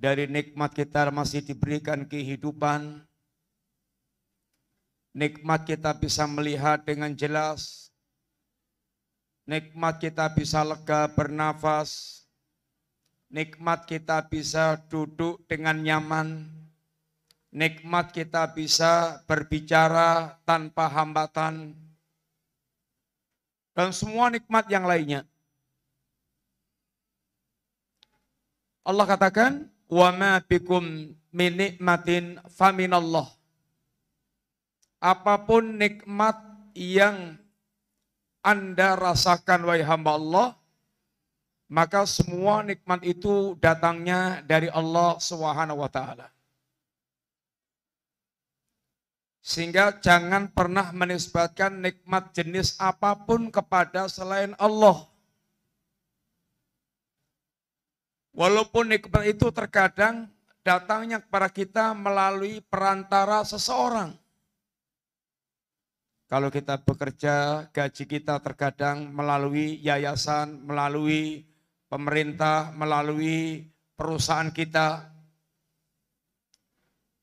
dari nikmat kita masih diberikan kehidupan, nikmat kita bisa melihat dengan jelas, nikmat kita bisa lega bernafas, nikmat kita bisa duduk dengan nyaman, nikmat kita bisa berbicara tanpa hambatan, dan semua nikmat yang lainnya. Allah katakan, wa ma bikum min nikmatin faminallah. Apa pun nikmat yang Anda rasakan wahai hamba Allah, maka semua nikmat itu datangnya dari Allah Subhanahu wa taala. Sehingga jangan pernah menisbatkan nikmat jenis apa pun kepada selain Allah. Walaupun nikmat itu terkadang datangnya kepada kita melalui perantara seseorang. Kalau kita bekerja, gaji kita terkadang melalui yayasan, melalui pemerintah, melalui perusahaan kita.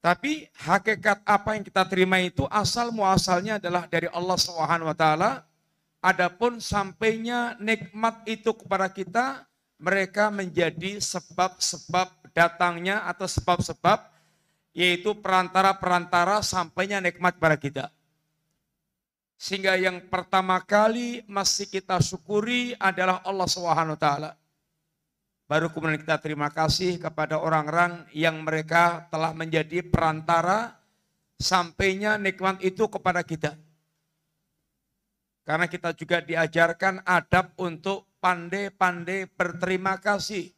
Tapi hakikat apa yang kita terima itu asal muasalnya adalah dari Allah Subhanahu wa taala. Adapun sampainya nikmat itu kepada kita mereka menjadi sebab-sebab datangnya atau sebab-sebab yaitu perantara-perantara sampainya nikmat pada kita. Sehingga yang pertama kali masih kita syukuri adalah Allah Subhanahu taala. Baru kemudian kita terima kasih kepada orang-orang yang mereka telah menjadi perantara sampainya nikmat itu kepada kita. Karena kita juga diajarkan adab untuk pandai-pandai berterima kasih.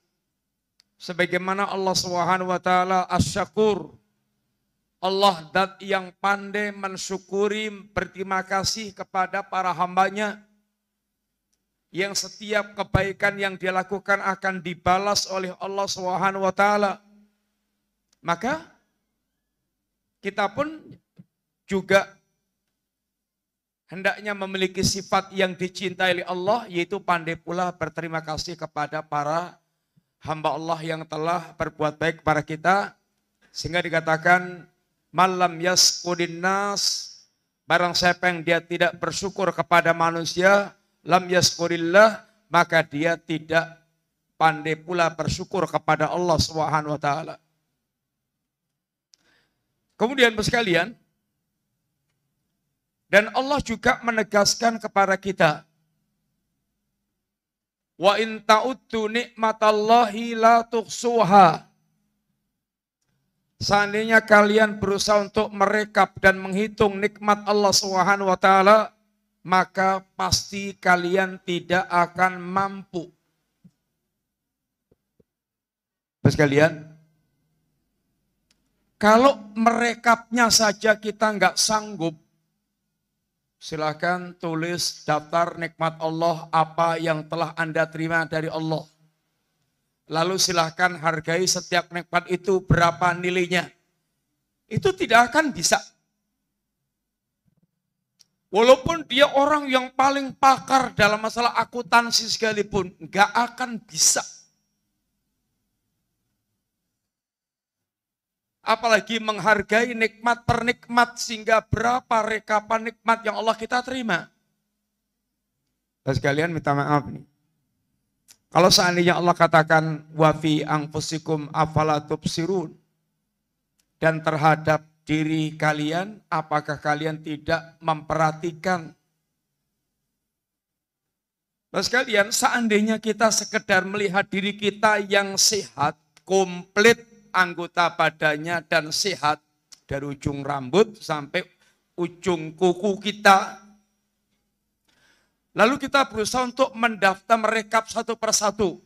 Sebagaimana Allah Subhanahu wa taala asyakur. Allah dat yang pandai mensyukuri berterima kasih kepada para hambanya yang setiap kebaikan yang dia lakukan akan dibalas oleh Allah Subhanahu wa taala. Maka kita pun juga hendaknya memiliki sifat yang dicintai oleh Allah yaitu pandai pula berterima kasih kepada para hamba Allah yang telah berbuat baik kepada kita sehingga dikatakan malam yaskudin nas barang siapa yang dia tidak bersyukur kepada manusia lam yaskurillah maka dia tidak pandai pula bersyukur kepada Allah Subhanahu wa taala. Kemudian sekalian, dan Allah juga menegaskan kepada kita, Wa in ta'uddu nikmatallahi la tuhsuha. Seandainya kalian berusaha untuk merekap dan menghitung nikmat Allah Subhanahu wa taala, maka pasti kalian tidak akan mampu. Sekalian, kalau merekapnya saja kita nggak sanggup, Silahkan tulis daftar nikmat Allah apa yang telah Anda terima dari Allah. Lalu silahkan hargai setiap nikmat itu berapa nilainya. Itu tidak akan bisa. Walaupun dia orang yang paling pakar dalam masalah akuntansi sekalipun, nggak akan bisa apalagi menghargai nikmat per nikmat sehingga berapa rekapan nikmat yang Allah kita terima. Dan sekalian minta maaf nih. Kalau seandainya Allah katakan wafi angfusikum afalatub sirun dan terhadap diri kalian apakah kalian tidak memperhatikan Nah sekalian, seandainya kita sekedar melihat diri kita yang sehat, komplit, anggota badannya dan sehat dari ujung rambut sampai ujung kuku kita. Lalu kita berusaha untuk mendaftar merekap satu persatu.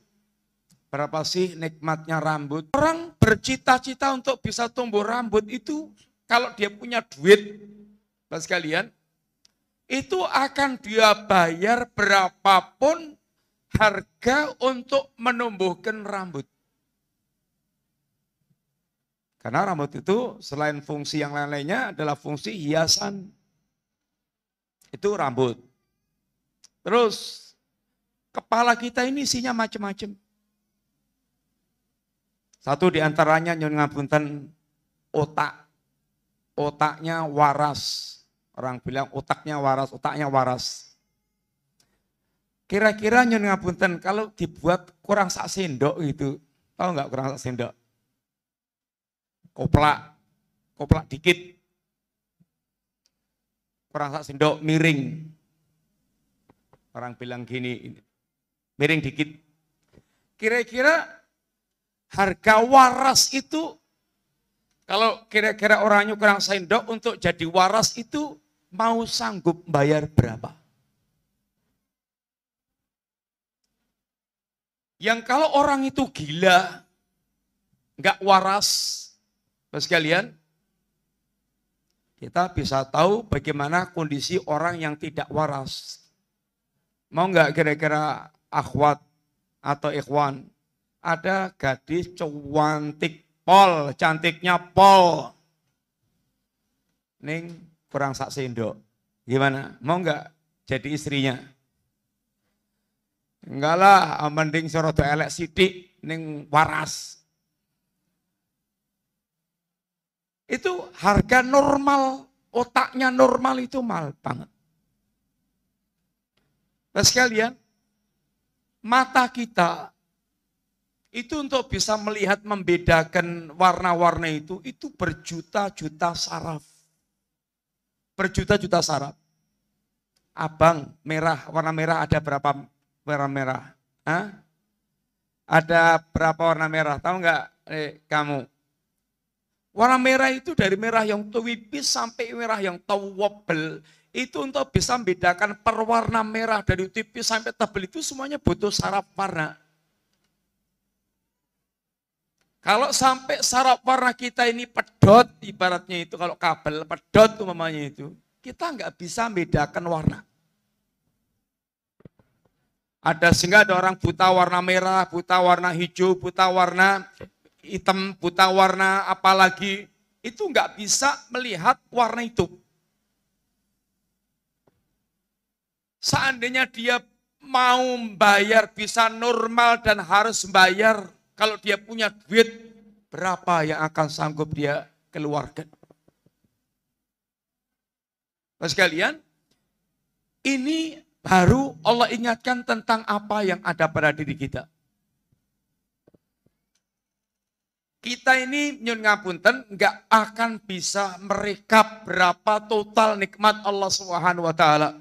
Berapa sih nikmatnya rambut? Orang bercita-cita untuk bisa tumbuh rambut itu kalau dia punya duit, Bapak sekalian, itu akan dia bayar berapapun harga untuk menumbuhkan rambut. Karena rambut itu selain fungsi yang lain-lainnya adalah fungsi hiasan. Itu rambut. Terus kepala kita ini isinya macam-macam. Satu di antaranya nyun ngapunten otak. Otaknya waras. Orang bilang otaknya waras, otaknya waras. Kira-kira nyun ngapunten kalau dibuat kurang sak sendok gitu. Tahu nggak kurang sak sendok? Koplak. Koplak dikit. Kurang sak sendok miring. Orang bilang gini, miring dikit. Kira-kira harga waras itu kalau kira-kira orangnya kurang sendok untuk jadi waras itu mau sanggup bayar berapa? Yang kalau orang itu gila, nggak waras, Mas sekalian, kita bisa tahu bagaimana kondisi orang yang tidak waras. Mau nggak kira-kira akhwat atau ikhwan? Ada gadis cantik pol, cantiknya pol. Ning kurang sak sendok. Gimana? Mau nggak jadi istrinya? Enggak lah, mending sorodo elek sidik ning waras. Itu harga normal, otaknya normal itu mal banget. Nah sekalian, mata kita itu untuk bisa melihat membedakan warna-warna itu, itu berjuta-juta saraf. Berjuta-juta saraf. Abang, merah, warna merah ada berapa warna merah? Hah? Ada berapa warna merah? Tahu nggak eh, kamu? Warna merah itu dari merah yang tuwipis sampai merah yang tawabel. Itu untuk bisa membedakan perwarna merah dari tipis sampai tebal itu semuanya butuh saraf warna. Kalau sampai saraf warna kita ini pedot, ibaratnya itu kalau kabel pedot umpamanya itu, kita nggak bisa membedakan warna. Ada sehingga ada orang buta warna merah, buta warna hijau, buta warna hitam, buta warna apalagi, itu nggak bisa melihat warna itu. Seandainya dia mau bayar bisa normal dan harus bayar, kalau dia punya duit, berapa yang akan sanggup dia keluarkan? Mas sekalian, ini Baru Allah ingatkan tentang apa yang ada pada diri kita. Kita ini nyun ngapunten nggak akan bisa merekap berapa total nikmat Allah Subhanahu wa taala.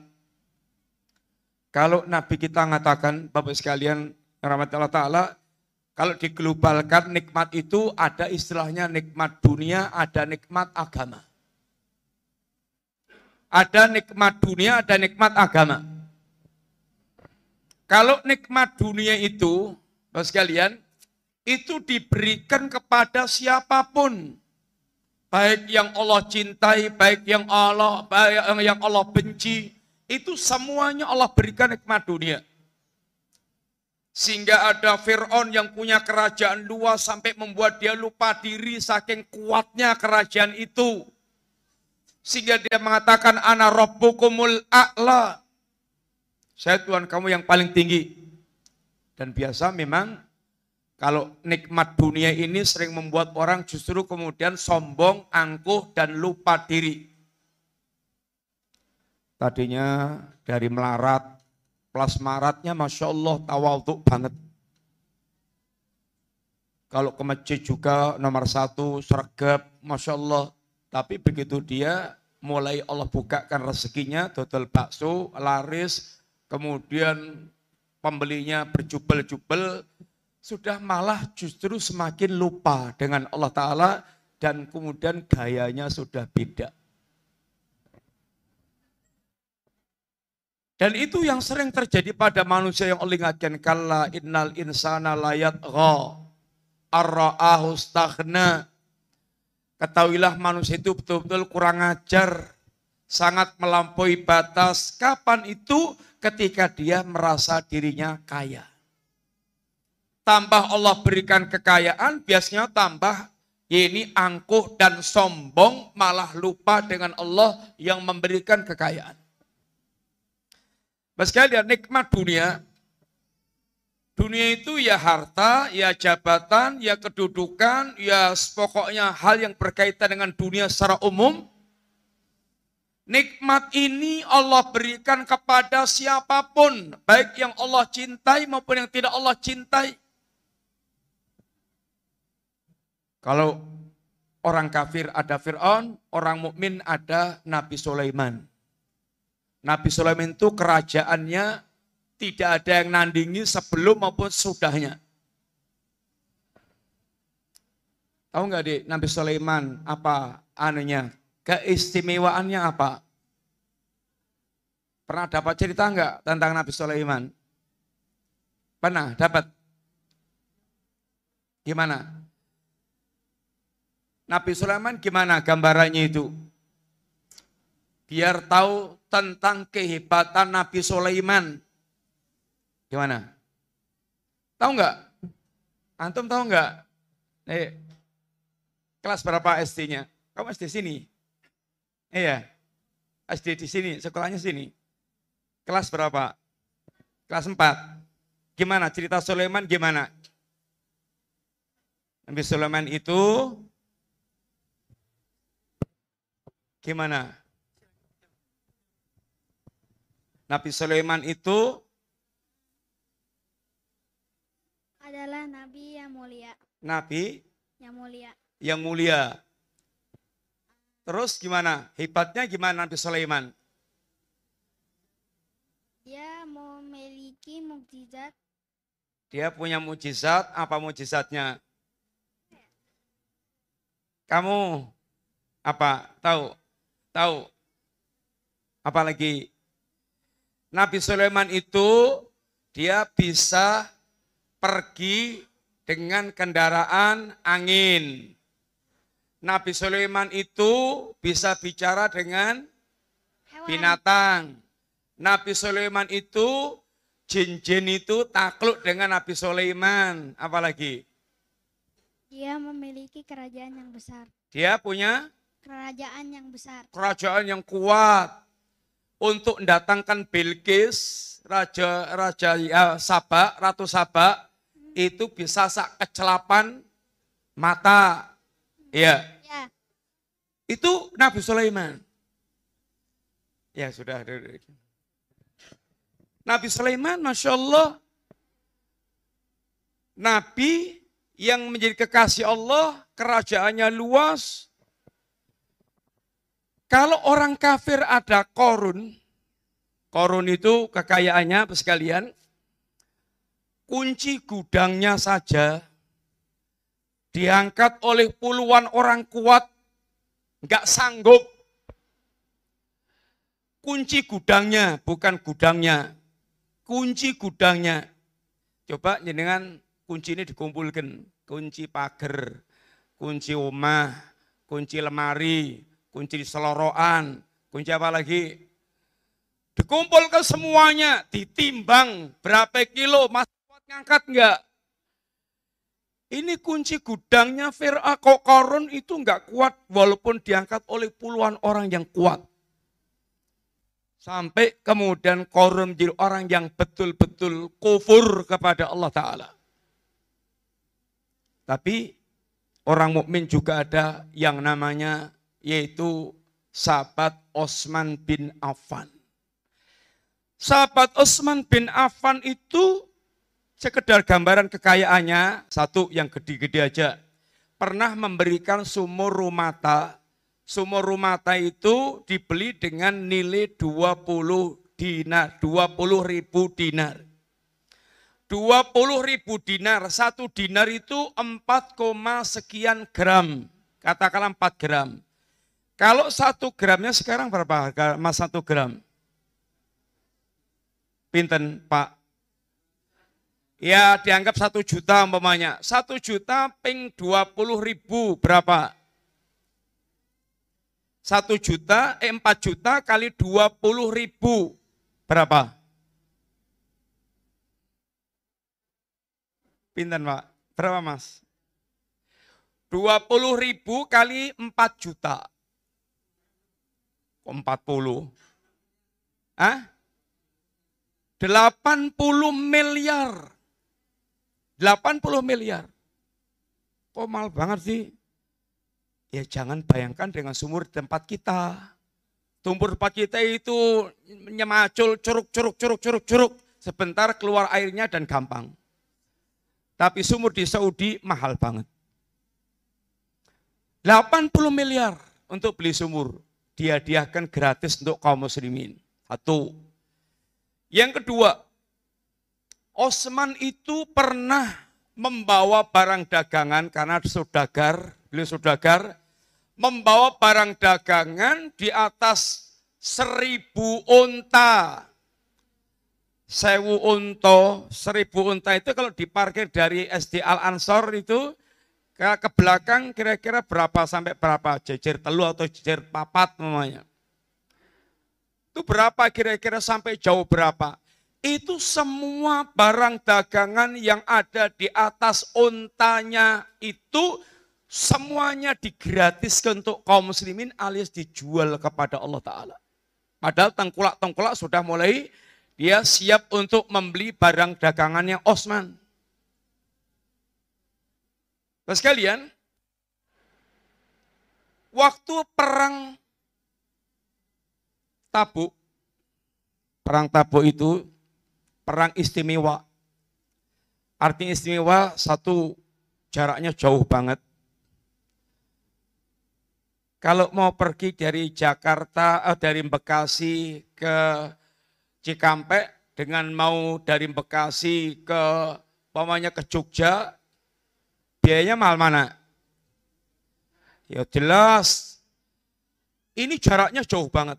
Kalau Nabi kita mengatakan Bapak sekalian rahmat Allah taala kalau diglobalkan nikmat itu ada istilahnya nikmat dunia, ada nikmat agama. Ada nikmat dunia, ada nikmat agama. Kalau nikmat dunia itu, Bapak sekalian, itu diberikan kepada siapa pun. Baik yang Allah cintai, baik yang Allah baik yang Allah benci, itu semuanya Allah berikan nikmat dunia. Sehingga ada Fir'aun yang punya kerajaan luas sampai membuat dia lupa diri saking kuatnya kerajaan itu. Sehingga dia mengatakan, Ana Rabbukumul A'la. Saya Tuhan kamu yang paling tinggi. Dan biasa memang kalau nikmat dunia ini sering membuat orang justru kemudian sombong, angkuh, dan lupa diri. Tadinya dari melarat, plus maratnya Masya Allah tawaduk banget. Kalau ke masjid juga nomor satu, sergap, Masya Allah. Tapi begitu dia mulai Allah bukakan rezekinya, total bakso, laris, kemudian pembelinya berjubel-jubel, sudah malah justru semakin lupa dengan Allah Ta'ala dan kemudian gayanya sudah beda. Dan itu yang sering terjadi pada manusia yang Allah ingatkan. Kalla innal insana layat gha arra'ahu staghna. Ketahuilah manusia itu betul-betul kurang ajar. Sangat melampaui batas. Kapan itu? ketika dia merasa dirinya kaya. Tambah Allah berikan kekayaan, biasanya tambah ini angkuh dan sombong, malah lupa dengan Allah yang memberikan kekayaan. Mas sekalian, nikmat dunia Dunia itu ya harta, ya jabatan, ya kedudukan, ya pokoknya hal yang berkaitan dengan dunia secara umum. Nikmat ini Allah berikan kepada siapa pun, baik yang Allah cintai maupun yang tidak Allah cintai. Kalau orang kafir ada Fir'aun, orang mukmin ada Nabi Sulaiman. Nabi Sulaiman itu kerajaannya tidak ada yang nandingi sebelum maupun sudahnya. Tahu nggak di Nabi Sulaiman apa anunya? Keistimewaannya apa? Pernah dapat cerita nggak tentang Nabi Sulaiman? Pernah dapat? Gimana? Nabi Sulaiman gimana gambarannya itu? Biar tahu tentang kehebatan Nabi Sulaiman Gimana? Tahu nggak? Antum tahu nggak? Eh, kelas berapa SD-nya? Kamu SD sini? Iya. SD di sini, sekolahnya sini. Kelas berapa? Kelas 4. Gimana cerita Sulaiman gimana? Nabi Sulaiman itu gimana? Nabi Sulaiman itu adalah nabi yang mulia. Nabi yang mulia. Yang mulia. Terus gimana? Hebatnya gimana Nabi Sulaiman? Dia memiliki mukjizat. Dia punya mukjizat, apa mukjizatnya? Kamu apa? Tahu? Tahu? Apalagi Nabi Sulaiman itu dia bisa pergi dengan kendaraan angin. Nabi Sulaiman itu bisa bicara dengan Hewan. binatang. Nabi Sulaiman itu jin-jin itu takluk dengan Nabi Sulaiman. Apalagi? Dia memiliki kerajaan yang besar. Dia punya Kerajaan yang besar. kerajaan yang kuat untuk mendatangkan Bilqis, raja raja ya, Sabak, ratu Sabak itu bisa sak kecelapan mata. Ya. Ya. Itu Nabi Sulaiman. Ya sudah. Nabi Sulaiman, Masya Allah, Nabi yang menjadi kekasih Allah, kerajaannya luas. Kalau orang kafir ada korun, korun itu kekayaannya sekalian, kunci gudangnya saja diangkat oleh puluhan orang kuat, nggak sanggup. Kunci gudangnya, bukan gudangnya. Kunci gudangnya. Coba jenengan kunci ini dikumpulkan. Kunci pagar, kunci rumah, kunci lemari, kunci seloroan, kunci apa lagi? Dikumpulkan semuanya, ditimbang berapa kilo, mas ngangkat enggak? Ini kunci gudangnya Fir'a Korun itu enggak kuat walaupun diangkat oleh puluhan orang yang kuat. Sampai kemudian Korun menjadi orang yang betul-betul kufur kepada Allah Ta'ala. Tapi orang mukmin juga ada yang namanya yaitu sahabat Osman bin Affan. Sahabat Osman bin Affan itu Sekedar gambaran kekayaannya, satu yang gede-gede aja. Pernah memberikan sumur rumata. Sumur rumata itu dibeli dengan nilai 20 dinar, 20 ribu dinar. 20 ribu dinar, satu dinar itu 4, sekian gram. Katakanlah 4 gram. Kalau satu gramnya sekarang berapa harga mas satu gram? Pinten Pak? Ya dianggap satu juta umpamanya. Satu juta ping dua puluh ribu berapa? Satu juta, eh, empat juta kali dua puluh ribu berapa? Pinten pak? Berapa mas? Dua puluh ribu kali empat juta. Empat puluh. Ah? Delapan puluh miliar 80 miliar. Kok mahal banget sih? Ya jangan bayangkan dengan sumur di tempat kita. Sumur tempat kita itu nyemacul, curug, curug, curug, curug, curug. Sebentar keluar airnya dan gampang. Tapi sumur di Saudi mahal banget. 80 miliar untuk beli sumur. Dihadiahkan gratis untuk kaum muslimin. Satu. Yang kedua, Osman itu pernah membawa barang dagangan karena saudagar, beliau saudagar, membawa barang dagangan di atas seribu unta. Sewu unta, seribu unta itu kalau diparkir dari SD Al Ansor itu ke, ke belakang kira-kira berapa sampai berapa jejer telu atau jejer papat namanya. Itu berapa kira-kira sampai jauh berapa? Itu semua barang dagangan yang ada di atas untanya itu semuanya digratiskan untuk kaum muslimin alias dijual kepada Allah Ta'ala. Padahal tengkulak-tengkulak sudah mulai dia siap untuk membeli barang dagangannya Osman. Terus kalian, waktu perang Tabuk, perang Tabuk itu perang istimewa. Artinya istimewa satu jaraknya jauh banget kalau mau pergi dari Jakarta, eh, dari Bekasi ke Cikampek, dengan mau dari Bekasi ke pamanya ke Jogja, biayanya mahal mana? Ya jelas, ini jaraknya jauh banget.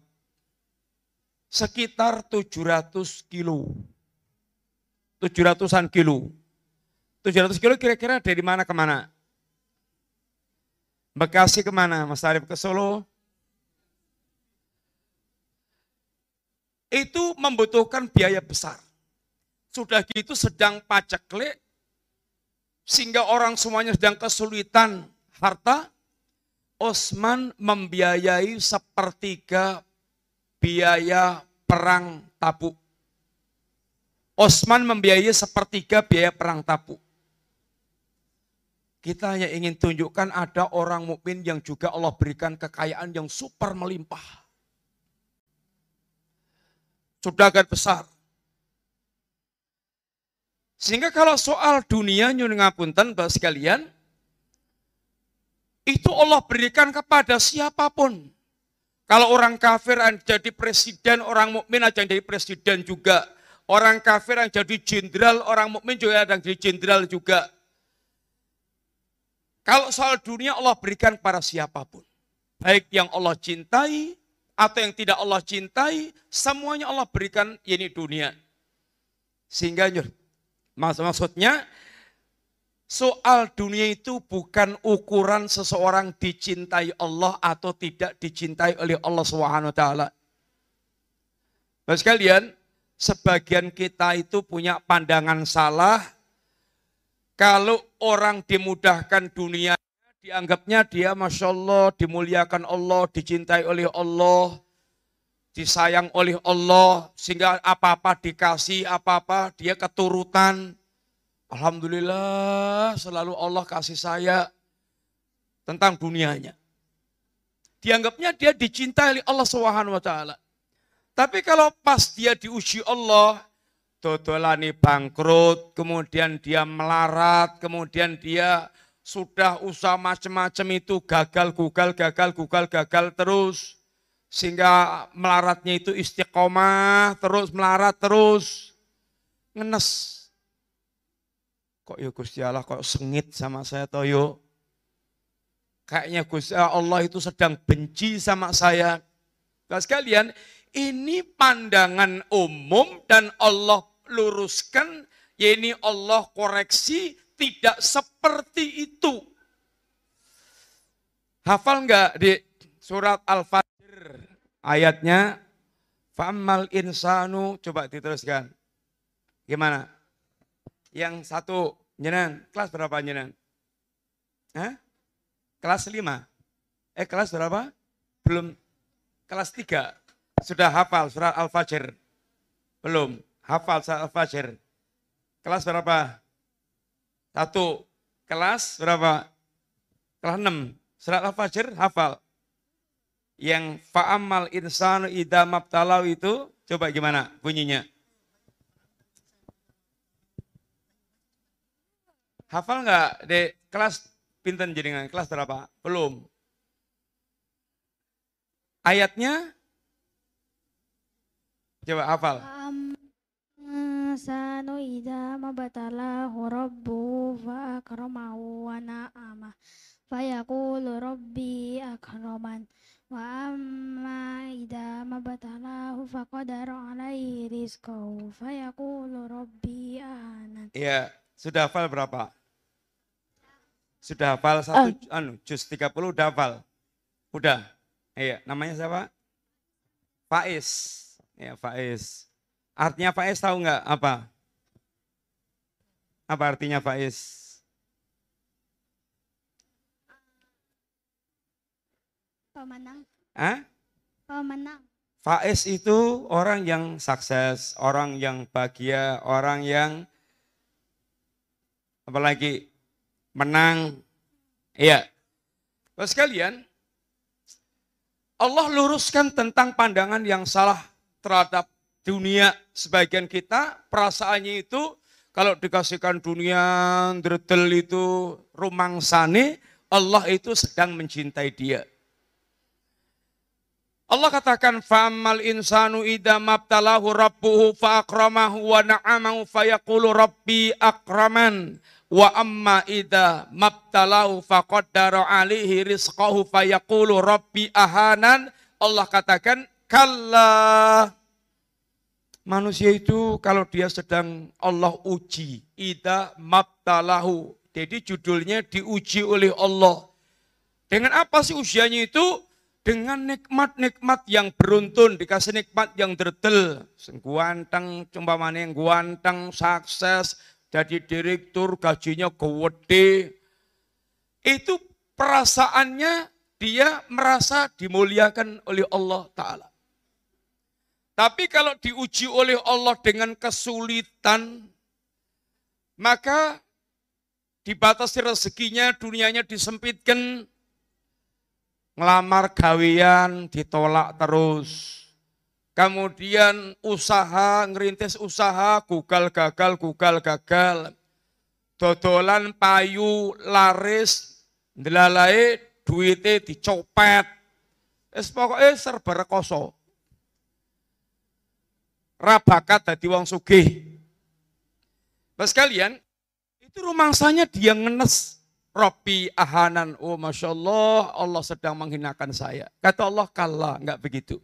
Sekitar 700 kilo. 700-an kilo. 700 kilo kira-kira dari mana ke mana? Bekasi ke mana? Mas Arif ke Solo? Itu membutuhkan biaya besar. Sudah gitu sedang paceklik, sehingga orang semuanya sedang kesulitan harta, Osman membiayai sepertiga biaya perang tabuk. Osman membiayai sepertiga biaya perang tabuk. Kita hanya ingin tunjukkan ada orang mukmin yang juga Allah berikan kekayaan yang super melimpah. Sudah agak besar. Sehingga kalau soal dunia nyun ngapunten Bapak sekalian, itu Allah berikan kepada siapa pun. Kalau orang kafir yang jadi presiden, orang mukmin aja yang jadi presiden juga. Orang kafir yang jadi jenderal, orang mukmin juga yang jadi jenderal juga. Kalau soal dunia Allah berikan para siapa pun. Baik yang Allah cintai atau yang tidak Allah cintai, semuanya Allah berikan ini dunia. Sehingga maksudnya soal dunia itu bukan ukuran seseorang dicintai Allah atau tidak dicintai oleh Allah Subhanahu wa taala. Sekalian, sebagian kita itu punya pandangan salah kalau orang dimudahkan dunia, dianggapnya dia Masya Allah, dimuliakan Allah, dicintai oleh Allah, disayang oleh Allah, sehingga apa-apa dikasih, apa-apa dia keturutan. Alhamdulillah selalu Allah kasih saya tentang dunianya. Dianggapnya dia dicintai oleh Allah taala. Tapi kalau pas dia diuji Allah, dodolani bangkrut, kemudian dia melarat, kemudian dia sudah usaha macam-macam itu gagal, gugal, gagal, gugal, gagal terus. Sehingga melaratnya itu istiqomah, terus melarat terus. Ngenes. Kok ya Gusti Allah kok sengit sama saya toyo. Kayaknya Gusti Allah itu sedang benci sama saya. Nah sekalian, ini pandangan umum dan Allah luruskan, ya ini Allah koreksi, tidak seperti itu. Hafal enggak di surat Al-Fajr ayatnya Fa'ammal insanu, coba diteruskan. Gimana? Yang satu, nyenan, kelas berapa nyenan? Hah? Kelas lima? Eh kelas berapa? Belum. Kelas tiga. Sudah hafal surat Al-Fajr? Belum hafal saat Al-Fajr. Kelas berapa? Satu. Kelas berapa? Kelas 6. Surat Al-Fajr hafal. Yang fa'amal insanu idha mabtalau itu coba gimana bunyinya? Hafal nggak di kelas pinten jaringan kelas berapa? Belum. Ayatnya coba hafal. Sanu ida mabatalahu rabbu fa akramahu wa na'ama fayaqulu rabbi akraman wa amma mabatalahu faqadara alaihi rizqahu fayaqulu rabbi ahanan Iya, sudah hafal berapa? Sudah hafal satu anu juz 30 udah hafal. Udah. Iya, namanya siapa? Faiz. Ya, Faiz. Artinya Faiz tahu nggak apa? Apa artinya Faiz? Pemenang Hah? pemenang Faiz itu orang yang sukses, orang yang bahagia, orang yang apalagi menang. Iya. Bapak sekalian, Allah luruskan tentang pandangan yang salah terhadap dunia. Sebagian kita perasaannya itu kalau dikasihkan dunia dretel itu rumang sane, Allah itu sedang mencintai dia. Allah katakan famal insanu idza mabtalahu rabbuhu fa akramahu wa na'amahu fayaqulu rabbi akraman. Wa amma idza mabtalahu faqaddara alaihi rizqahu fayaqulu rabbi ahanan. Allah katakan kalla. Manusia itu kalau dia sedang Allah uji idza mabtalahu. Jadi judulnya diuji oleh Allah. Dengan apa sih ujiannya itu dengan nikmat-nikmat yang beruntun, dikasih nikmat yang derdel, guanteng, mana yang guanteng, sukses, jadi direktur, gajinya gede. Itu perasaannya dia merasa dimuliakan oleh Allah Ta'ala. Tapi kalau diuji oleh Allah dengan kesulitan, maka dibatasi rezekinya, dunianya disempitkan, ngelamar gawean ditolak terus. Kemudian usaha, ngerintis usaha, gugal gagal, gugal gagal. Dodolan payu laris, ndelalai duitnya dicopet. Es pokoknya serba rekoso. Rabakat dadi wong sugih. Mas kalian, itu rumangsanya dia ngenes Robbi ahanan, oh Masya Allah, Allah sedang menghinakan saya. Kata Allah, kalah, enggak begitu.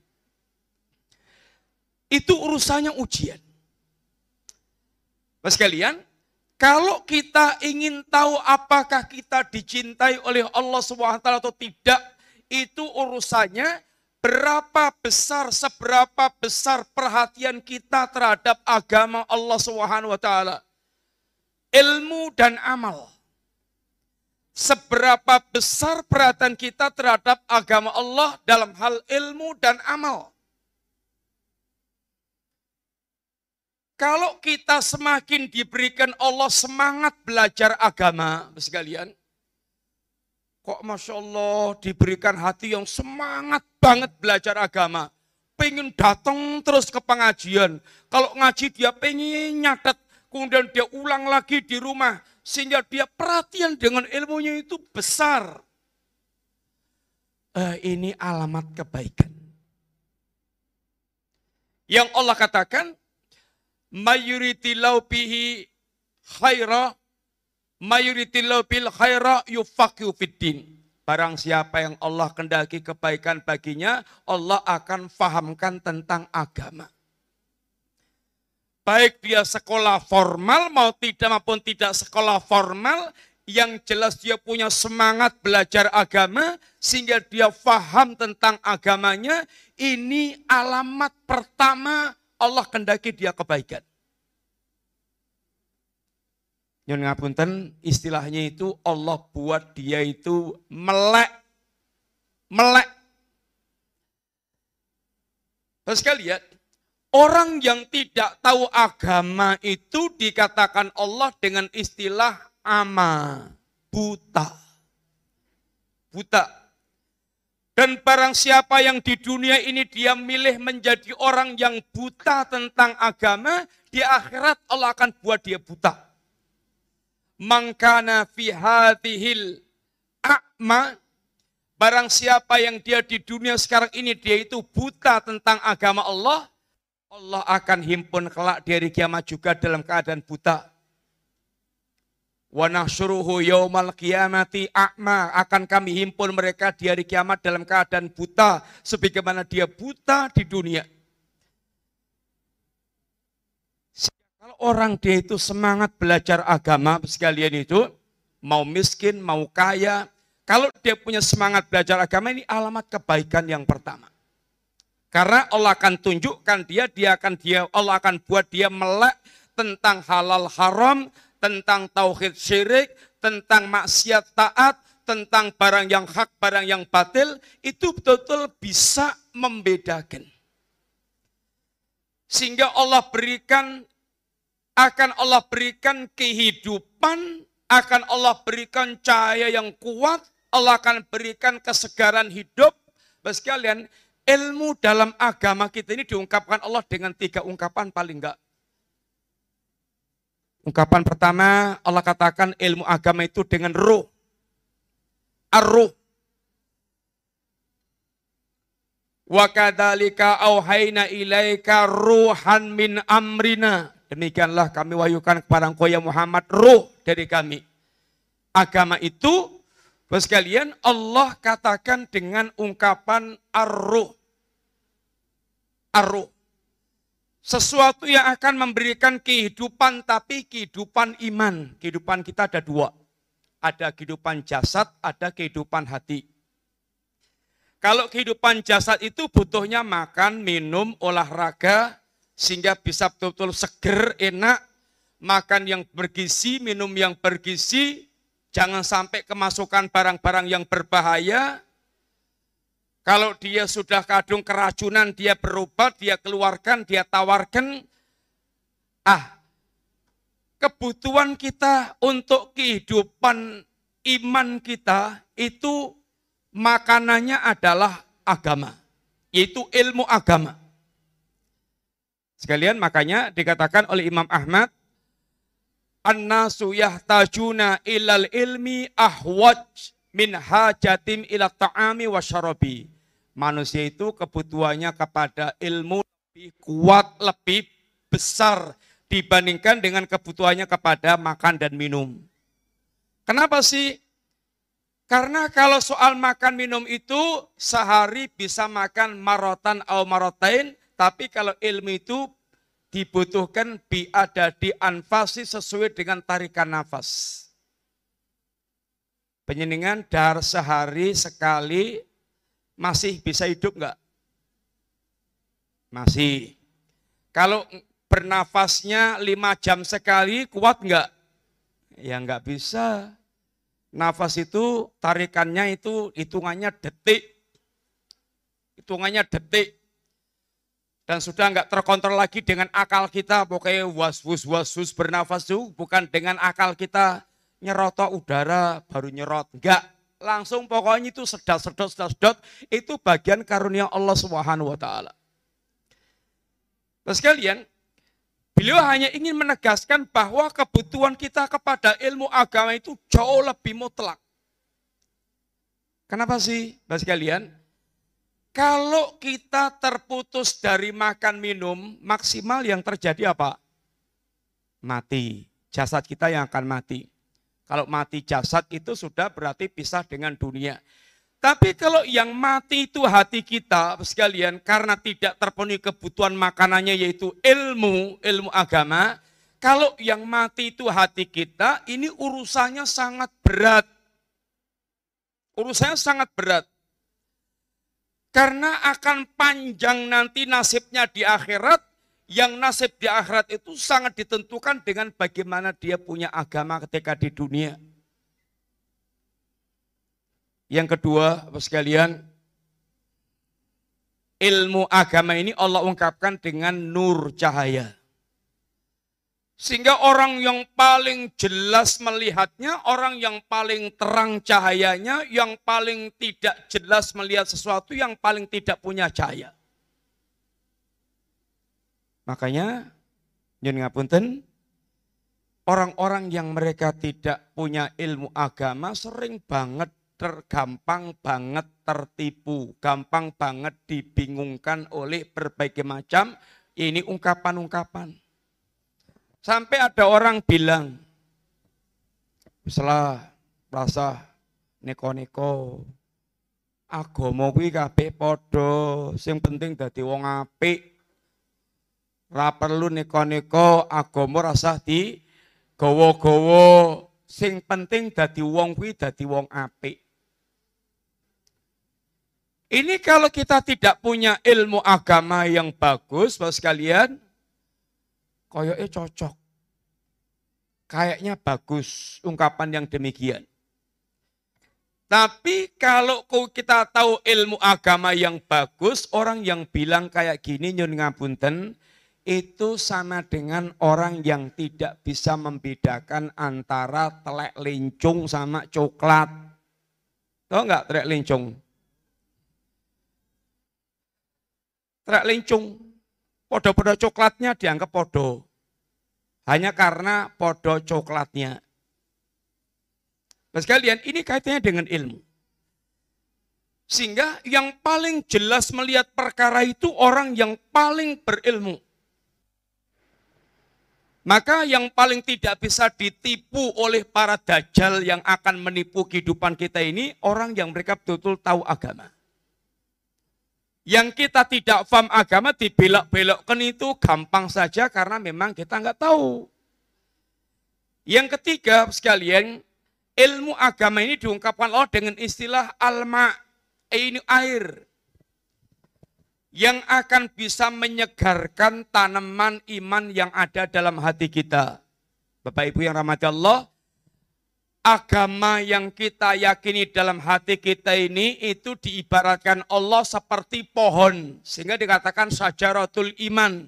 Itu urusannya ujian. Mas kalian, kalau kita ingin tahu apakah kita dicintai oleh Allah SWT atau tidak, itu urusannya berapa besar, seberapa besar perhatian kita terhadap agama Allah SWT. Ilmu dan amal seberapa besar perhatian kita terhadap agama Allah dalam hal ilmu dan amal. Kalau kita semakin diberikan Allah semangat belajar agama, sekalian, kok Masya Allah diberikan hati yang semangat banget belajar agama. Pengen datang terus ke pengajian. Kalau ngaji dia pengen nyatet, kemudian dia ulang lagi di rumah sehingga dia perhatian dengan ilmunya itu besar. Uh, ini alamat kebaikan. Yang Allah katakan, mayuritilau bihi khaira, mayuritilau bil khaira yufaqihu fiddin. Barang siapa yang Allah kendaki kebaikan baginya, Allah akan fahamkan tentang agama baik dia sekolah formal mau tidak maupun tidak sekolah formal, yang jelas dia punya semangat belajar agama sehingga dia faham tentang agamanya, ini alamat pertama Allah kendaki dia kebaikan. Nyon ngapunten istilahnya itu Allah buat dia itu melek. Melek. Terus lihat, Orang yang tidak tahu agama itu dikatakan Allah dengan istilah ama, buta. Buta. Dan barang siapa yang di dunia ini dia milih menjadi orang yang buta tentang agama, di akhirat Allah akan buat dia buta. Mangkana fi hadhil a'ma Barang siapa yang dia di dunia sekarang ini dia itu buta tentang agama Allah, Allah akan himpun kelak dari kiamat juga dalam keadaan buta. Wa nahsyuruhu yaumal qiyamati a'ma akan kami himpun mereka di hari kiamat dalam keadaan buta sebagaimana dia buta di dunia. Kalau orang dia itu semangat belajar agama sekalian itu mau miskin, mau kaya, kalau dia punya semangat belajar agama ini alamat kebaikan yang pertama. Karena Allah akan tunjukkan dia, dia akan dia Allah akan buat dia melek tentang halal haram, tentang tauhid syirik, tentang maksiat taat, tentang barang yang hak, barang yang batil, itu betul-betul bisa membedakan. Sehingga Allah berikan akan Allah berikan kehidupan, akan Allah berikan cahaya yang kuat, Allah akan berikan kesegaran hidup. Bagi sekalian, ilmu dalam agama kita ini diungkapkan Allah dengan tiga ungkapan paling enggak. Ungkapan pertama, Allah katakan ilmu agama itu dengan ruh. Ar-ruh. Wa kadzalika auhayna ilaika ruhan min amrina. Demikianlah kami wahyukan kepada engkau ya Muhammad ruh dari kami. Agama itu sekalian, Allah katakan dengan ungkapan ar-ruh. Ar-ruh. Sesuatu yang akan memberikan kehidupan, tapi kehidupan iman. Kehidupan kita ada dua. Ada kehidupan jasad, ada kehidupan hati. Kalau kehidupan jasad itu butuhnya makan, minum, olahraga, sehingga bisa betul-betul seger, enak, makan yang bergizi, minum yang bergizi, Jangan sampai kemasukan barang-barang yang berbahaya. Kalau dia sudah kadung keracunan, dia berobat, dia keluarkan, dia tawarkan. Ah, kebutuhan kita untuk kehidupan iman kita itu makanannya adalah agama, yaitu ilmu agama. Sekalian makanya dikatakan oleh Imam Ahmad, annasu yahtajuna ilal ilmi ahwaj min hajatim ila ta'ami wa syarabi. Manusia itu kebutuhannya kepada ilmu lebih kuat, lebih besar dibandingkan dengan kebutuhannya kepada makan dan minum. Kenapa sih? Karena kalau soal makan minum itu sehari bisa makan marotan atau marotain, tapi kalau ilmu itu dibutuhkan biada di anfasi sesuai dengan tarikan nafas. Penyeningan dar sehari sekali masih bisa hidup enggak? Masih. Kalau bernafasnya lima jam sekali kuat enggak? Ya enggak bisa. Nafas itu tarikannya itu hitungannya detik. Hitungannya detik dan sudah nggak terkontrol lagi dengan akal kita pokoknya was was was was bernafas itu bukan dengan akal kita nyerotok udara baru nyerot enggak langsung pokoknya itu sedot sedot sedot sedot itu bagian karunia Allah Subhanahu wa taala. Sekalian, beliau hanya ingin menegaskan bahwa kebutuhan kita kepada ilmu agama itu jauh lebih mutlak. Kenapa sih, Bapak sekalian? Kalau kita terputus dari makan minum, maksimal yang terjadi apa? Mati. Jasad kita yang akan mati. Kalau mati jasad itu sudah berarti pisah dengan dunia. Tapi kalau yang mati itu hati kita sekalian karena tidak terpenuhi kebutuhan makanannya yaitu ilmu, ilmu agama. Kalau yang mati itu hati kita, ini urusannya sangat berat. Urusannya sangat berat. Karena akan panjang nanti nasibnya di akhirat, yang nasib di akhirat itu sangat ditentukan dengan bagaimana dia punya agama ketika di dunia. Yang kedua, Bapak sekalian, ilmu agama ini Allah ungkapkan dengan nur cahaya. Sehingga orang yang paling jelas melihatnya, orang yang paling terang cahayanya, yang paling tidak jelas melihat sesuatu, yang paling tidak punya cahaya. Makanya, nyun ngapunten, orang-orang yang mereka tidak punya ilmu agama sering banget tergampang banget tertipu, gampang banget dibingungkan oleh berbagai macam ini ungkapan-ungkapan. Sampai ada orang bilang, setelah rasa neko-neko, agama kuwi kabeh padha, sing penting dadi wong apik. Ra perlu neko-neko agama rasa di gawa-gawa, sing penting dadi wong kuwi dadi wong apik. Ini kalau kita tidak punya ilmu agama yang bagus, Bapak sekalian, koyoknya cocok. Kayaknya bagus ungkapan yang demikian. Tapi kalau kita tahu ilmu agama yang bagus, orang yang bilang kayak gini nyun ngapunten, itu sama dengan orang yang tidak bisa membedakan antara telek lincung sama coklat. Tahu nggak telek lincung? Terak lincung. Podo-podo coklatnya dianggap podo. Hanya karena podo coklatnya. Mas kalian, ini kaitannya dengan ilmu. Sehingga yang paling jelas melihat perkara itu orang yang paling berilmu. Maka yang paling tidak bisa ditipu oleh para dajjal yang akan menipu kehidupan kita ini, orang yang mereka betul-betul tahu agama. Yang kita tidak paham agama dibelok-belokkan itu gampang saja karena memang kita nggak tahu. Yang ketiga sekalian, ilmu agama ini diungkapkan Allah dengan istilah alma, ini air. Yang akan bisa menyegarkan tanaman iman yang ada dalam hati kita. Bapak Ibu yang rahmati Allah, agama yang kita yakini dalam hati kita ini itu diibaratkan Allah seperti pohon sehingga dikatakan sajaratul iman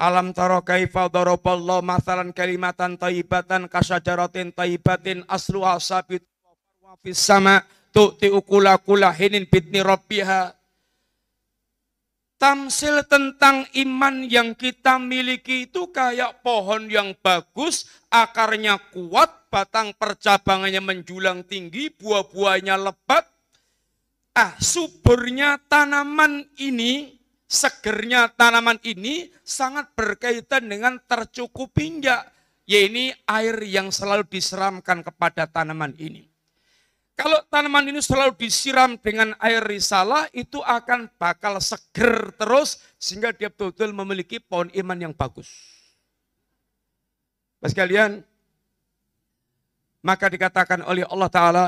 alam taro kaifa daraballahu masalan kalimatan taibatan kasajaratin taibatin aslu asabit wa fis tu'ti ukula kula hinin bitni rabbiha Tamsil tentang iman yang kita miliki itu kayak pohon yang bagus, akarnya kuat, batang percabangannya menjulang tinggi, buah-buahnya lebat. Ah, suburnya tanaman ini, segernya tanaman ini sangat berkaitan dengan tercukupinya, yaitu air yang selalu diseramkan kepada tanaman ini. Kalau tanaman ini selalu disiram dengan air risalah, itu akan bakal seger terus, sehingga dia betul-betul memiliki pohon iman yang bagus. Pas kalian, maka dikatakan oleh Allah Ta'ala,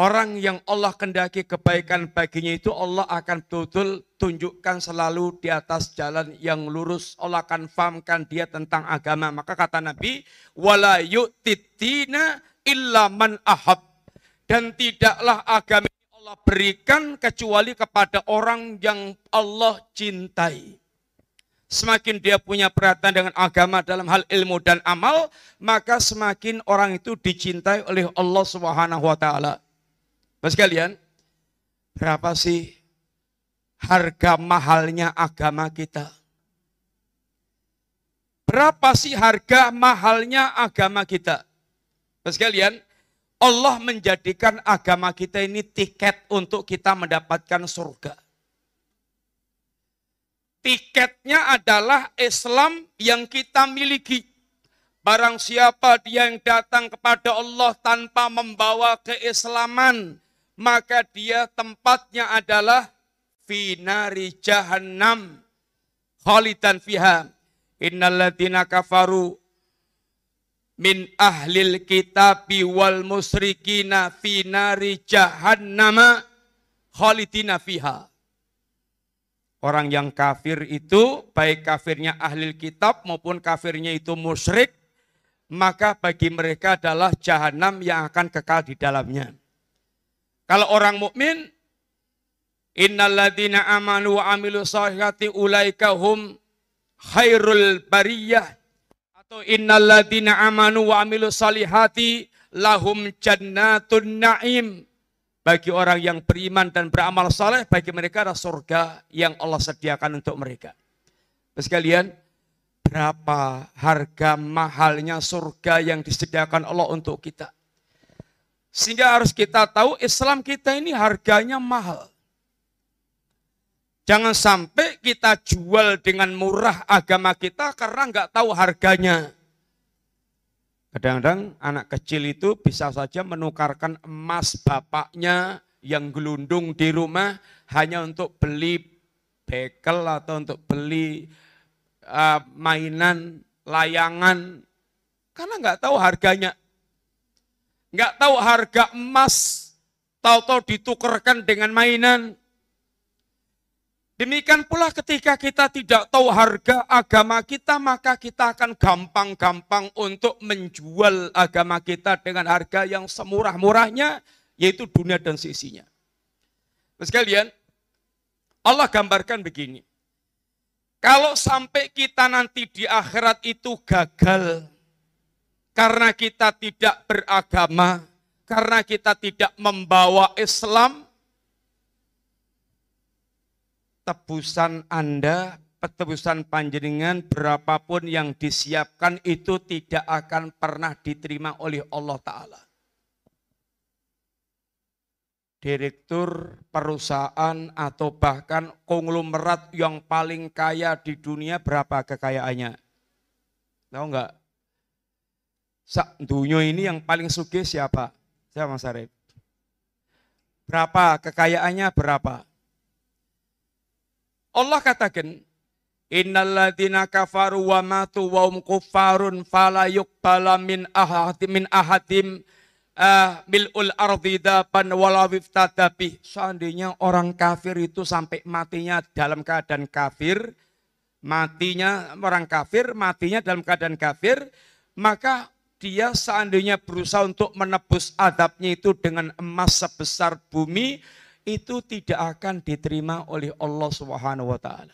Orang yang Allah kendaki kebaikan baginya itu Allah akan betul-betul tunjukkan selalu di atas jalan yang lurus. Allah akan fahamkan dia tentang agama. Maka kata Nabi, wala yu'titina illa man ahab. Dan tidaklah agama Allah berikan kecuali kepada orang yang Allah cintai. Semakin dia punya perhatian dengan agama dalam hal ilmu dan amal, maka semakin orang itu dicintai oleh Allah Subhanahu wa taala. Mas kalian, berapa sih harga mahalnya agama kita? Berapa sih harga mahalnya agama kita? Mas kalian, Allah menjadikan agama kita ini tiket untuk kita mendapatkan surga. Tiketnya adalah Islam yang kita miliki. Barang siapa dia yang datang kepada Allah tanpa membawa keislaman, maka dia tempatnya adalah finari jahannam. Khalidan fiha. Innalladzina kafaru min ahlil kitabi wal musrikina finari jahannama khalidina fiha. Orang yang kafir itu, baik kafirnya ahli kitab maupun kafirnya itu musyrik, maka bagi mereka adalah jahanam yang akan kekal di dalamnya. Kalau orang mukmin innalladzina amanu wa amilu salihati ulaika hum khairul bariyah atau innalladzina amanu wa amilu salihati lahum jannatun na'im bagi orang yang beriman dan beramal saleh bagi mereka ada surga yang Allah sediakan untuk mereka. Sekalian, berapa harga mahalnya surga yang disediakan Allah untuk kita? Sehingga harus kita tahu Islam kita ini harganya mahal. Jangan sampai kita jual dengan murah agama kita karena nggak tahu harganya. Kadang-kadang anak kecil itu bisa saja menukarkan emas bapaknya yang gelundung di rumah hanya untuk beli bekel atau untuk beli uh, mainan, layangan. Karena nggak tahu harganya. Nggak tahu harga emas, tahu-tahu ditukarkan dengan mainan. Demikian pula ketika kita tidak tahu harga agama kita, maka kita akan gampang-gampang untuk menjual agama kita dengan harga yang semurah-murahnya, yaitu dunia dan sisinya. Sekalian, Allah gambarkan begini. Kalau sampai kita nanti di akhirat itu gagal, karena kita tidak beragama, karena kita tidak membawa Islam, tebusan Anda, tebusan panjenengan berapapun yang disiapkan itu tidak akan pernah diterima oleh Allah Ta'ala. Direktur perusahaan atau bahkan konglomerat yang paling kaya di dunia berapa kekayaannya? Tahu enggak? Dunia ini yang paling sugih siapa? Siapa Mas Arif? Berapa kekayaannya berapa? Allah katakan, Innalladzina kafaru wa matu wa hum kuffarun fala yuqbala min ahadim min ahadim uh, mil'ul ardi dapan wala. Seandainya orang kafir itu sampai matinya dalam keadaan kafir, matinya orang kafir, matinya dalam keadaan kafir, maka dia seandainya berusaha untuk menebus adabnya itu dengan emas sebesar bumi, itu tidak akan diterima oleh Allah Subhanahu wa taala.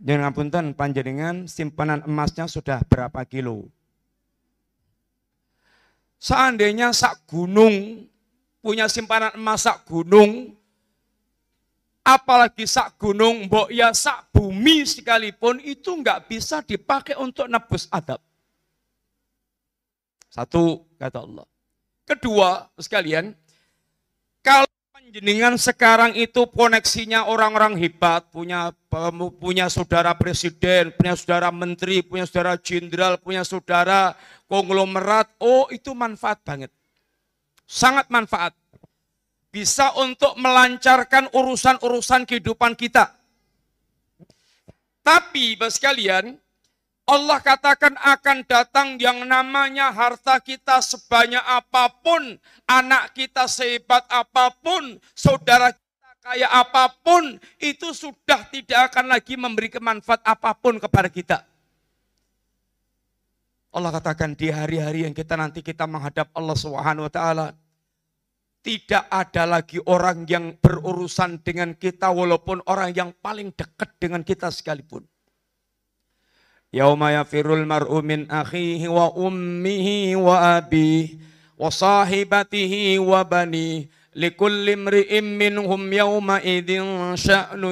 Jangan ngapunten panjenengan simpanan emasnya sudah berapa kilo? Seandainya sak gunung punya simpanan emas sak gunung, apalagi sak gunung, mbok ya sak bumi sekalipun itu nggak bisa dipakai untuk nebus adab. Satu kata Allah. Kedua sekalian, kalau panjenengan sekarang itu koneksinya orang-orang hebat, punya punya saudara presiden, punya saudara menteri, punya saudara jenderal, punya saudara konglomerat, oh itu manfaat banget. Sangat manfaat. Bisa untuk melancarkan urusan-urusan kehidupan kita. Tapi, sekalian, Allah katakan akan datang yang namanya harta kita sebanyak apa pun, anak kita sehebat apa pun, saudara kita kaya apa pun, itu sudah tidak akan lagi memberi manfaat apa pun kepada kita. Allah katakan di hari-hari yang kita nanti kita menghadap Allah Subhanahu wa taala, tidak ada lagi orang yang berurusan dengan kita walaupun orang yang paling dekat dengan kita sekalipun. Yauma yafirul mar'u min akhihi wa ummihi wa abihi wa sahibatihi wa bani likulli imri'im minhum sya'nu.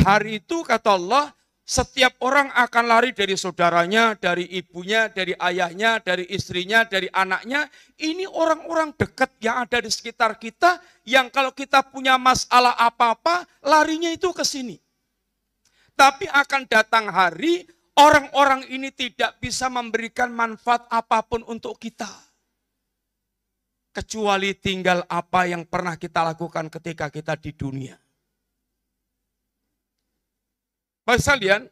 Hari itu kata Allah, setiap orang akan lari dari saudaranya, dari ibunya, dari ayahnya, dari istrinya, dari anaknya. Ini orang-orang dekat yang ada di sekitar kita, yang kalau kita punya masalah apa-apa, larinya itu ke sini. Tapi akan datang hari orang-orang ini tidak bisa memberikan manfaat apa pun untuk kita. Kecuali tinggal apa yang pernah kita lakukan ketika kita di dunia. Bapak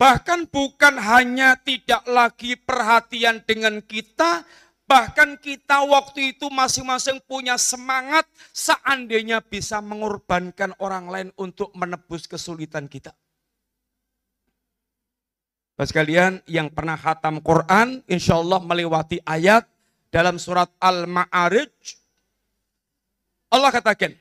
bahkan bukan hanya tidak lagi perhatian dengan kita, bahkan kita waktu itu masing-masing punya semangat seandainya bisa mengorbankan orang lain untuk menebus kesulitan kita. Bapak sekalian yang pernah khatam Quran, insya Allah melewati ayat dalam surat Al-Ma'arij. Allah katakan,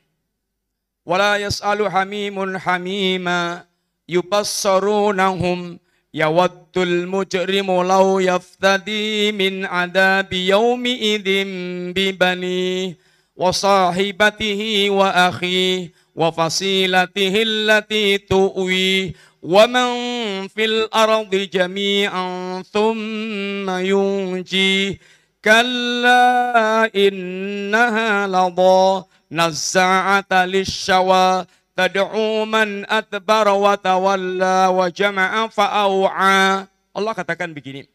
Wala hamimun hamima yubassarunahum yawaddul mujrimu law yaftadi min adabi yawmi idzin bibani wa sahibatihi wa akhi wa fasilatihi allati tu'wi ardi jami'an thumma yunji kalla innaha ladha nazza'ata lisyawa tad'u man adbara wa tawalla wa jama'a fa'au'a. Allah katakan begini.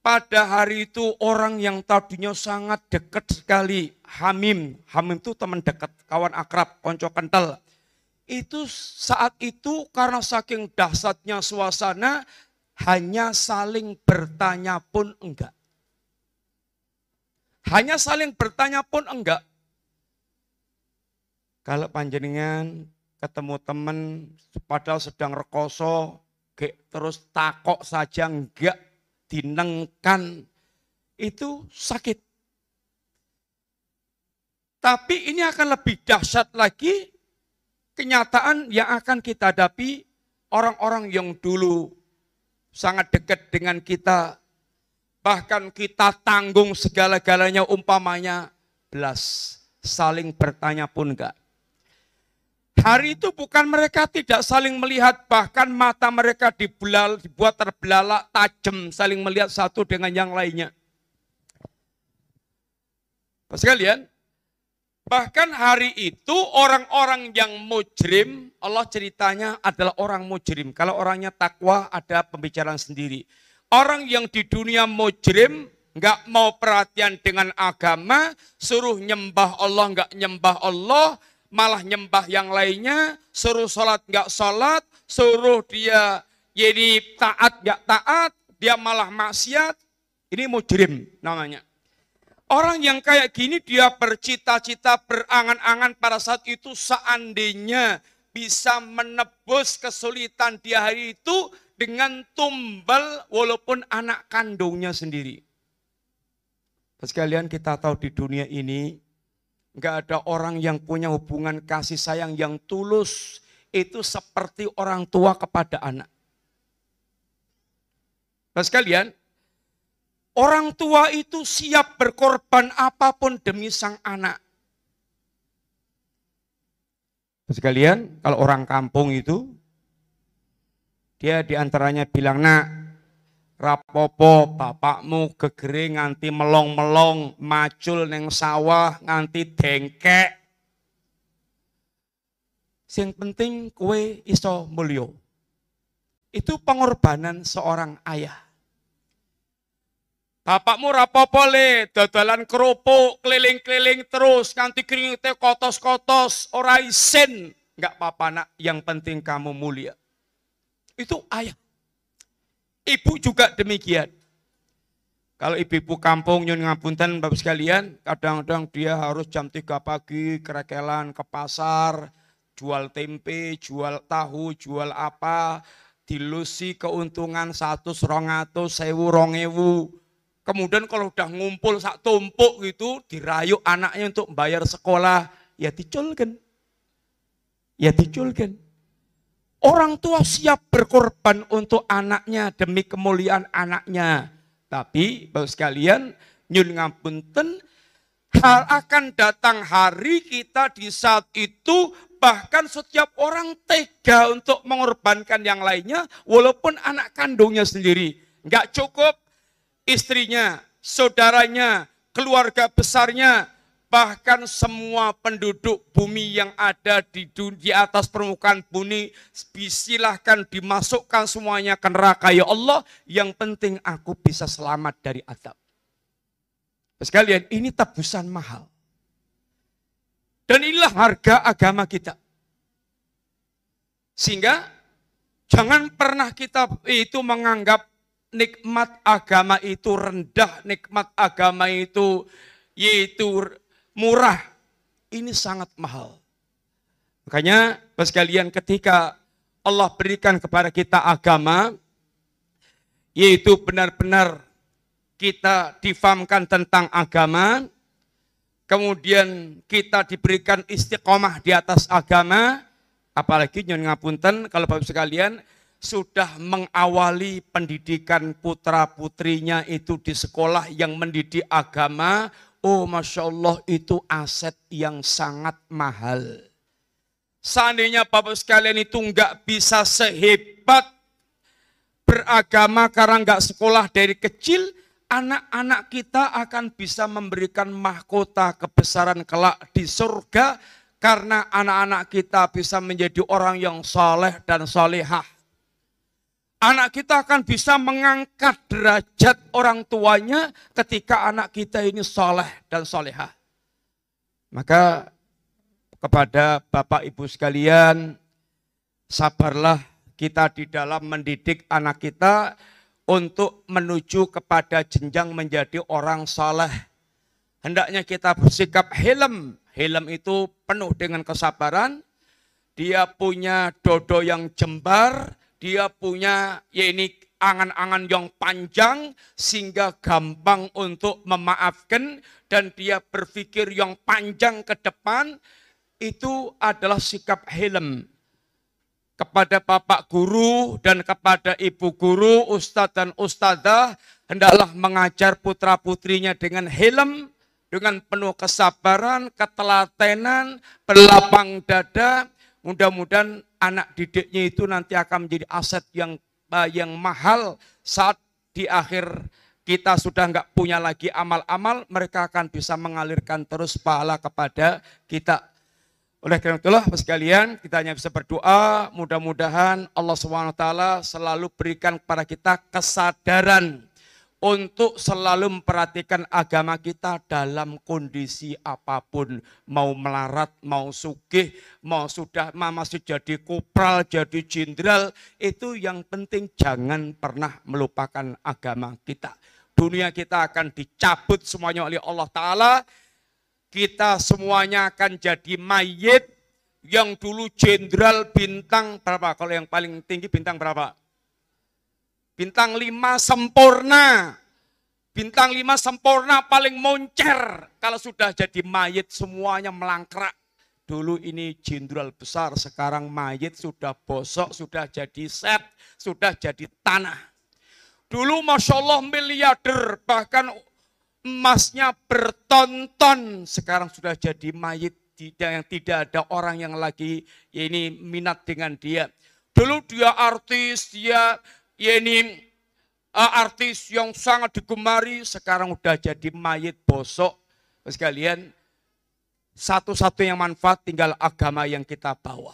Pada hari itu orang yang tadinya sangat dekat sekali, Hamim. Hamim itu teman dekat, kawan akrab, konco kental. Itu saat itu karena saking dahsyatnya suasana, hanya saling bertanya pun enggak. Hanya saling bertanya pun enggak. Kalau panjenengan ketemu teman padahal sedang rekoso, terus takok saja enggak dinengkan, itu sakit. Tapi ini akan lebih dahsyat lagi kenyataan yang akan kita hadapi orang-orang yang dulu sangat dekat dengan kita. Bahkan kita tanggung segala-galanya umpamanya belas. Saling bertanya pun enggak. Hari itu bukan mereka tidak saling melihat, bahkan mata mereka dibelal, dibuat terbelalak, tajam, saling melihat satu dengan yang lainnya. Pas Sekalian, bahkan hari itu orang-orang yang mujrim, Allah ceritanya adalah orang mujrim. Kalau orangnya takwa ada pembicaraan sendiri. Orang yang di dunia mujrim, nggak mau perhatian dengan agama, suruh nyembah Allah, nggak nyembah Allah, malah nyembah yang lainnya, suruh sholat nggak sholat, suruh dia jadi taat nggak taat, dia malah maksiat, ini mujrim namanya. Orang yang kayak gini dia bercita-cita, berangan-angan pada saat itu seandainya bisa menebus kesulitan di hari itu dengan tumbal walaupun anak kandungnya sendiri. Sekalian kita tahu di dunia ini Enggak ada orang yang punya hubungan kasih sayang yang tulus. Itu seperti orang tua kepada anak. Sekalian, orang tua itu siap berkorban apa pun demi sang anak. Sekalian, kalau orang kampung itu, dia di antaranya bilang, nak, rapopo bapakmu gegere nganti melong-melong macul neng sawah nganti dengkek. Sing penting kue iso mulio itu pengorbanan seorang ayah Bapakmu rapopo le, dodolan kerupuk, keliling-keliling terus, nganti keringetnya kotos-kotos, ora isin. Enggak apa-apa nak, yang penting kamu mulia. Itu ayah. Ibu juga demikian. Kalau ibu-ibu kampung nyun ngapunten Bapak sekalian, kadang-kadang dia harus jam 3 pagi kerekelan ke pasar, jual tempe, jual tahu, jual apa, dilusi keuntungan satu serongatus, sewu rongewu. Kemudian kalau udah ngumpul sak tumpuk gitu, dirayu anaknya untuk bayar sekolah, ya diculkan. Ya diculkan. Orang tua siap berkorban untuk anaknya demi kemuliaan anaknya. Tapi Bapak sekalian, nyun ngapunten, hal akan datang hari kita di saat itu bahkan setiap orang tega untuk mengorbankan yang lainnya walaupun anak kandungnya sendiri. Enggak cukup istrinya, saudaranya, keluarga besarnya, bahkan semua penduduk bumi yang ada di, di atas permukaan bumi, silahkan dimasukkan semuanya ke neraka ya Allah, yang penting aku bisa selamat dari adab. Sekalian, ini tebusan mahal. Dan inilah harga agama kita. Sehingga jangan pernah kita itu menganggap nikmat agama itu rendah, nikmat agama itu yaitu murah. Ini sangat mahal. Makanya, sekalian ketika Allah berikan kepada kita agama, yaitu benar-benar kita difahamkan tentang agama, kemudian kita diberikan istiqomah di atas agama, apalagi nyon ngapunten kalau Bapak sekalian sudah mengawali pendidikan putra putrinya itu di sekolah yang mendidik agama, oh masya Allah itu aset yang sangat mahal. Seandainya Bapak sekalian itu nggak bisa sehebat beragama karena nggak sekolah dari kecil, anak-anak kita akan bisa memberikan mahkota kebesaran kelak di surga karena anak-anak kita bisa menjadi orang yang saleh dan salehah. Anak kita akan bisa mengangkat derajat orang tuanya ketika anak kita ini saleh dan salehah. Maka kepada Bapak Ibu sekalian, sabarlah kita di dalam mendidik anak kita untuk menuju kepada jenjang menjadi orang saleh. Hendaknya kita bersikap helm. Helm itu penuh dengan kesabaran. Dia punya dodo yang jembar. Dia punya ya ini angan-angan yang panjang sehingga gampang untuk memaafkan dan dia berpikir yang panjang ke depan itu adalah sikap helm kepada bapak guru dan kepada ibu guru, ustadz dan ustadzah, hendaklah mengajar putra putrinya dengan helm, dengan penuh kesabaran, ketelatenan, berlapang dada. Mudah-mudahan anak didiknya itu nanti akan menjadi aset yang yang mahal saat di akhir kita sudah nggak punya lagi amal-amal, mereka akan bisa mengalirkan terus pahala kepada kita. Oleh karena itulah sekalian kita hanya bisa berdoa mudah-mudahan Allah SWT selalu berikan kepada kita kesadaran untuk selalu memperhatikan agama kita dalam kondisi apa pun. Mau melarat, mau sugih, mau sudah masih jadi kopral, jadi jenderal. Itu yang penting jangan pernah melupakan agama kita. Dunia kita akan dicabut semuanya oleh Allah Ta'ala kita semuanya akan jadi mayit yang dulu jenderal bintang berapa? Kalau yang paling tinggi bintang berapa? Bintang lima sempurna. Bintang lima sempurna paling moncer. Kalau sudah jadi mayit semuanya melangkrak. Dulu ini jenderal besar, sekarang mayit sudah bosok, sudah jadi set, sudah jadi tanah. Dulu Masya Allah miliarder, bahkan emasnya bertonton sekarang sudah jadi mayit yang tidak ada orang yang lagi ini minat dengan dia. Dulu dia artis, dia ya ini uh, artis yang sangat digemari, sekarang udah jadi mayit bosok. Sekalian, satu-satunya manfaat tinggal agama yang kita bawa.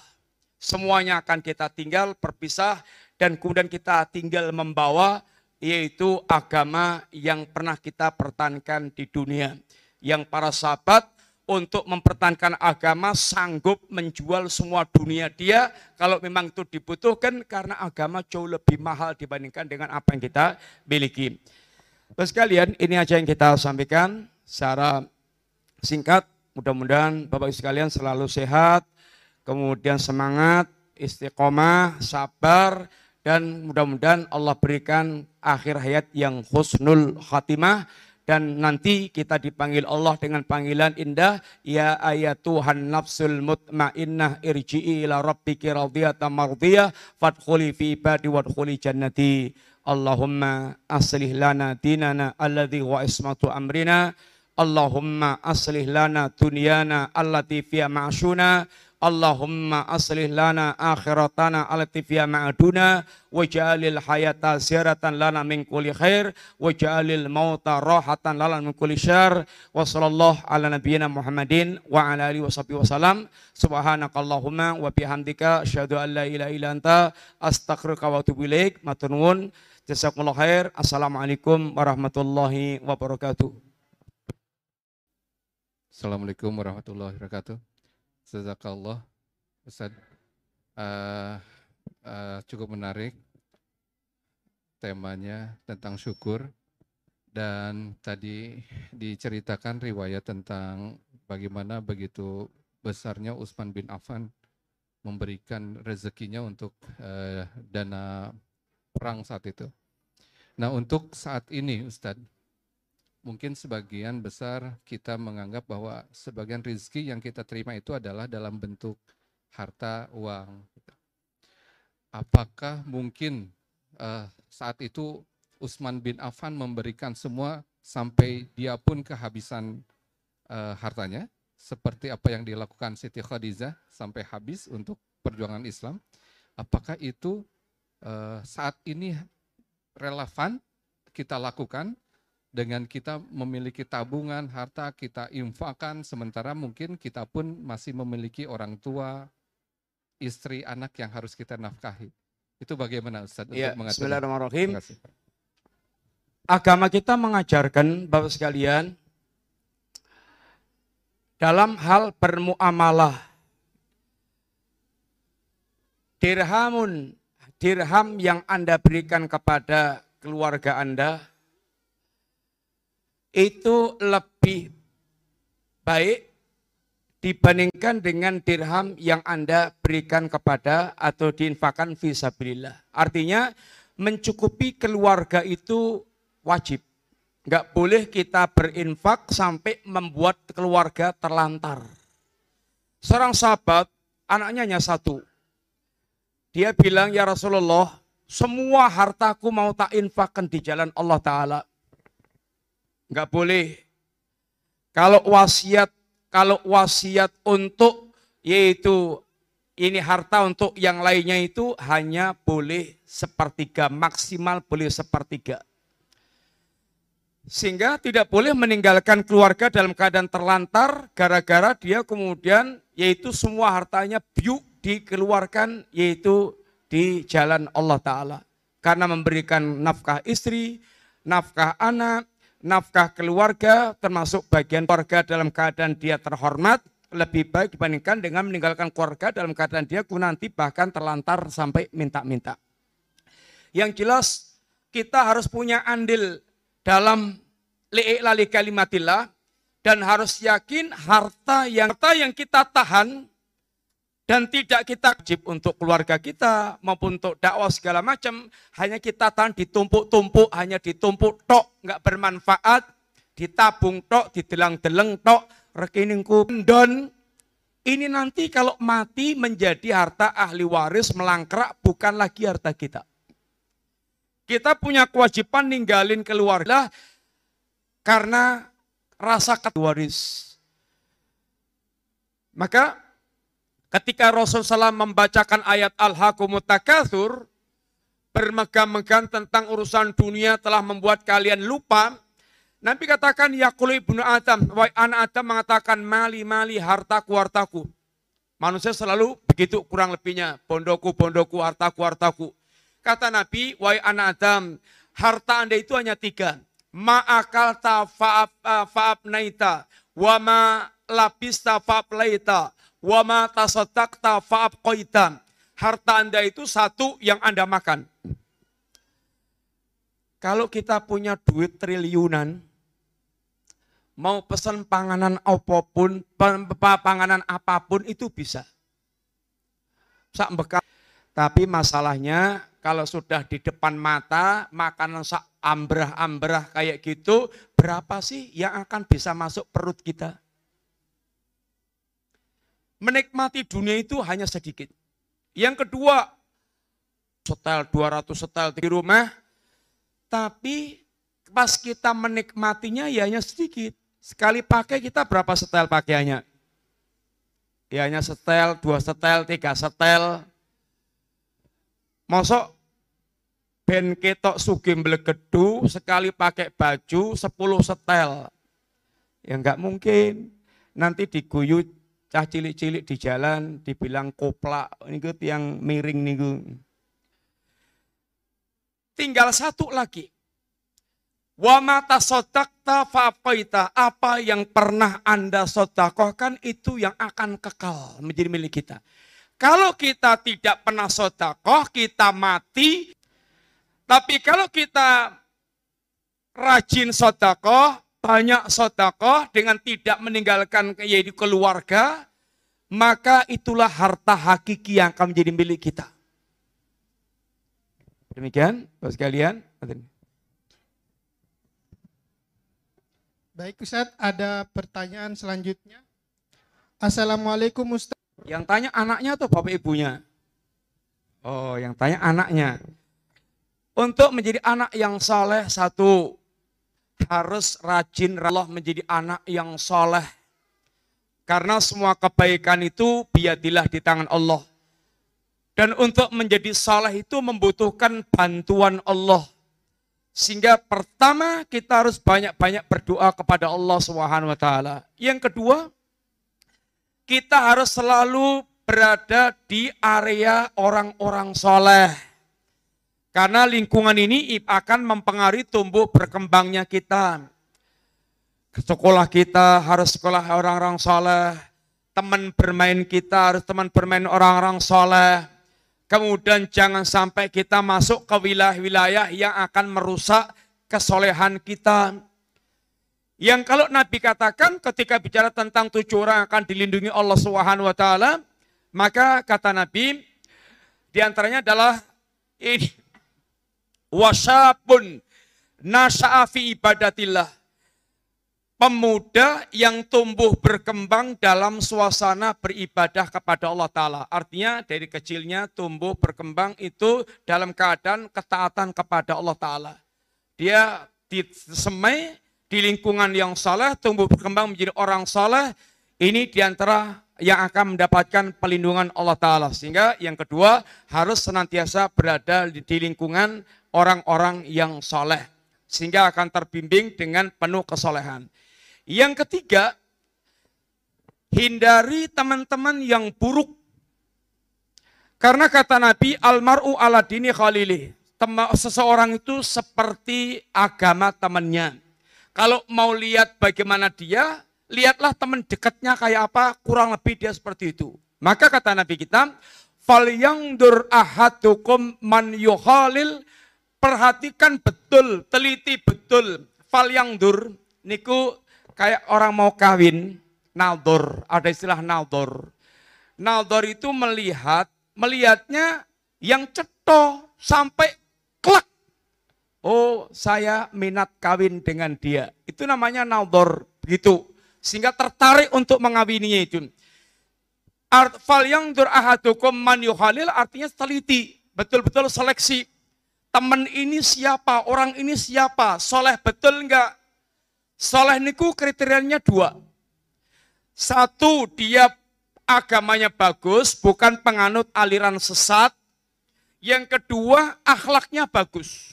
Semuanya akan kita tinggal berpisah dan kemudian kita tinggal membawa yaitu agama yang pernah kita pertahankan di dunia. Yang para sahabat untuk mempertahankan agama sanggup menjual semua dunia dia kalau memang itu dibutuhkan karena agama jauh lebih mahal dibandingkan dengan apa yang kita miliki. Terus sekalian ini aja yang kita sampaikan secara singkat. Mudah-mudahan Bapak Ibu sekalian selalu sehat, kemudian semangat, istiqomah, sabar, dan mudah-mudahan Allah berikan akhir hayat yang husnul khatimah dan nanti kita dipanggil Allah dengan panggilan indah ya ayatuhan nafsul mutmainnah irji'i ila rabbiki radiyatan mardiyah fadkhuli fi ibadi wadkhuli jannati. Allahumma aslih lana dinana alladhi wa ismatu amrina. Allahumma aslih lana dunyana allati fiha ma'ashuna Allahumma aslih lana akhiratana alati fiha ma'aduna waj'alil hayata ziyaratan lana min kulli khair waj'alil mauta rahatan lana min kulli syar wa sallallahu ala nabiyyina Muhammadin wa ala alihi washabihi wasallam subhanakallahumma wa bihamdika asyhadu an la ilaha illa anta astaghfiruka wa atubu ilaik. Matur jazakumullah khair. Assalamualaikum warahmatullahi wabarakatuh. Assalamualaikum warahmatullahi wabarakatuh Jazakallah Ustaz uh, uh, cukup menarik temanya tentang syukur dan tadi diceritakan riwayat tentang bagaimana begitu besarnya Utsman bin Affan memberikan rezekinya untuk uh, dana perang saat itu. Nah untuk saat ini Ustadz, mungkin sebagian besar kita menganggap bahwa sebagian rizki yang kita terima itu adalah dalam bentuk harta, uang. Apakah mungkin uh, saat itu Utsman bin Affan memberikan semua sampai dia pun kehabisan uh, hartanya, seperti apa yang dilakukan Siti Khadijah sampai habis untuk perjuangan Islam? Apakah itu uh, saat ini relevan kita lakukan dengan kita memiliki tabungan, harta kita infakan, sementara mungkin kita pun masih memiliki orang tua, istri, anak yang harus kita nafkahi. Itu bagaimana Ustaz ya, untuk? Bismillahirrahmanirrahim. Agama kita mengajarkan Bapak sekalian dalam hal bermuamalah dirhamun dirham yang Anda berikan kepada keluarga Anda itu lebih baik dibandingkan dengan dirham yang Anda berikan kepada atau diinfakan visabilillah. Artinya mencukupi keluarga itu wajib. Enggak boleh kita berinfak sampai membuat keluarga terlantar. Seorang sahabat, anaknya hanya satu. Dia bilang, ya Rasulullah, semua hartaku mau tak infakkan di jalan Allah Ta'ala. Enggak boleh. Kalau wasiat, kalau wasiat untuk yaitu ini harta untuk yang lainnya itu hanya boleh sepertiga, maksimal boleh sepertiga. Sehingga tidak boleh meninggalkan keluarga dalam keadaan terlantar gara-gara dia kemudian yaitu semua hartanya biuk dikeluarkan yaitu di jalan Allah Ta'ala. Karena memberikan nafkah istri, nafkah anak, nafkah keluarga termasuk bagian keluarga dalam keadaan dia terhormat lebih baik dibandingkan dengan meninggalkan keluarga dalam keadaan dia nanti bahkan terlantar sampai minta-minta. Yang jelas kita harus punya andil dalam lali kalimatillah dan harus yakin harta yang harta yang kita tahan dan tidak kita wajib untuk keluarga kita maupun untuk dakwah segala macam. Hanya kita tahan ditumpuk-tumpuk hanya ditumpuk tok nggak bermanfaat. Ditabung tok didelang-deleng tok rekeningku don ini nanti kalau mati menjadi harta ahli waris melangkrak bukan lagi harta kita. Kita punya kewajiban ninggalin keluarga karena rasa waris maka Ketika Rasulullah SAW membacakan ayat Al-Hakumut Takathur, bermegang-megang tentang urusan dunia telah membuat kalian lupa. Nabi katakan, ya ibnu Adam, wahai anak Adam mengatakan, mali mali hartaku hartaku. Manusia selalu begitu kurang lebihnya, bondoku bondoku hartaku hartaku. Kata Nabi, wahai anak Adam, harta anda itu hanya tiga. Ma'akal ta fa'ab, uh, fa'ab naita, wa ma labista fa'ab laita, Wa ma tasaddaqta. Harta Anda itu satu yang Anda makan. Kalau kita punya duit triliunan, mau pesan panganan apa pun, panganan apa pun itu bisa. Sak bekal. Tapi masalahnya kalau sudah di depan mata, makanan sak ambrah-ambrah kayak gitu, berapa sih yang akan bisa masuk perut kita? Menikmati dunia itu hanya sedikit. Yang kedua, setel 200 setel di rumah, tapi pas kita menikmatinya ya hanya sedikit. Sekali pakai kita berapa setel pakaiannya? Ya hanya setel, dua setel, tiga setel. Mosok ben ketok sugim belegedu sekali pakai baju 10 setel. Ya enggak mungkin. Nanti diguyut Cah cilik-cilik di jalan dibilang koplak, niku yang miring niku. Tinggal satu lagi. Wa mata sotakta fa'apaita. Apa yang pernah Anda sodakohkan itu yang akan kekal menjadi milik kita. Kalau kita tidak pernah sodakoh, kita mati. Tapi kalau kita rajin sodakoh, banyak sodakoh dengan tidak meninggalkan yaitu keluarga, maka itulah harta hakiki yang akan menjadi milik kita. Demikian, Bapak sekalian. Baik Ustadz, ada pertanyaan selanjutnya. Assalamualaikum Ustadz. Yang tanya anaknya atau bapak ibunya? Oh, yang tanya anaknya. Untuk menjadi anak yang soleh, satu, harus rajin Allah menjadi anak yang soleh. Karena semua kebaikan itu biadilah di tangan Allah. Dan untuk menjadi soleh itu membutuhkan bantuan Allah. Sehingga pertama kita harus banyak-banyak berdoa kepada Allah Subhanahu wa taala. Yang kedua, kita harus selalu berada di area orang-orang soleh. Karena lingkungan ini akan mempengaruhi tumbuh berkembangnya kita. Sekolah kita harus sekolah orang-orang soleh. Teman bermain kita harus teman bermain orang-orang soleh Kemudian jangan sampai kita masuk ke wilayah-wilayah yang akan merusak kesolehan kita. Yang kalau Nabi katakan ketika bicara tentang tujuh orang akan dilindungi Allah taala, maka kata Nabi di antaranya adalah ini wasyabun nasya'a fi ibadatillah pemuda yang tumbuh berkembang dalam suasana beribadah kepada Allah Ta'ala. Artinya dari kecilnya tumbuh berkembang itu dalam keadaan ketaatan kepada Allah Ta'ala. Dia disemai di lingkungan yang saleh, tumbuh berkembang menjadi orang saleh. Ini di antara yang akan mendapatkan pelindungan Allah Ta'ala. Sehingga yang kedua harus senantiasa berada di lingkungan orang-orang yang saleh. Sehingga akan terbimbing dengan penuh kesolehan. Yang ketiga, hindari teman-teman yang buruk. Karena kata Nabi, almaru ala dini khalili. Seseorang itu seperti agama temannya. Kalau mau lihat bagaimana dia, lihatlah teman dekatnya kayak apa, kurang lebih dia seperti itu. Maka kata Nabi kita, fal yang dur ahadukum man yuhalil, perhatikan betul, teliti betul. Fal yang dur, niku kayak orang mau kawin, naldor, ada istilah naldor. Naldor itu melihat, melihatnya yang ceto sampai klak. Oh, saya minat kawin dengan dia. Itu namanya naldor, gitu. Sehingga tertarik untuk mengawininya itu. Fal yang durahadukum man yuhalil artinya teliti. Betul-betul seleksi. Teman ini siapa? Orang ini siapa? Soleh betul enggak? Soleh niku kriterianya dua. Satu, dia agamanya bagus, bukan penganut aliran sesat. Yang kedua, akhlaknya bagus.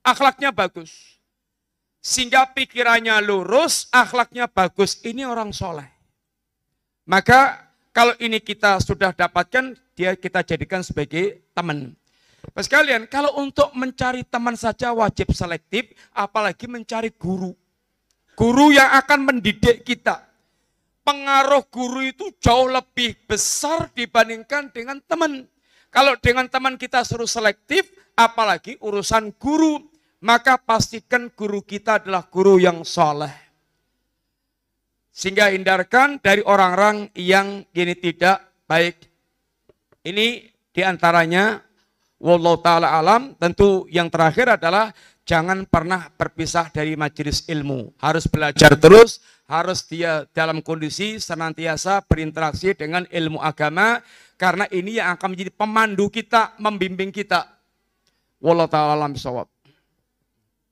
Akhlaknya bagus. Sehingga pikirannya lurus, akhlaknya bagus. Ini orang soleh. Maka kalau ini kita sudah dapatkan, dia kita jadikan sebagai teman. Sekalian, kalau untuk mencari teman saja wajib selektif, apalagi mencari guru. Guru yang akan mendidik kita. Pengaruh guru itu jauh lebih besar dibandingkan dengan teman. Kalau dengan teman kita suruh selektif, apalagi urusan guru, maka pastikan guru kita adalah guru yang soleh. Sehingga hindarkan dari orang-orang yang ini tidak baik. Ini di antaranya, Wallahu ta'ala alam, tentu yang terakhir adalah jangan pernah berpisah dari majelis ilmu. Harus belajar terus, harus dia dalam kondisi senantiasa berinteraksi dengan ilmu agama, karena ini yang akan menjadi pemandu kita, membimbing kita. Wallahu ta'ala alam bisawab.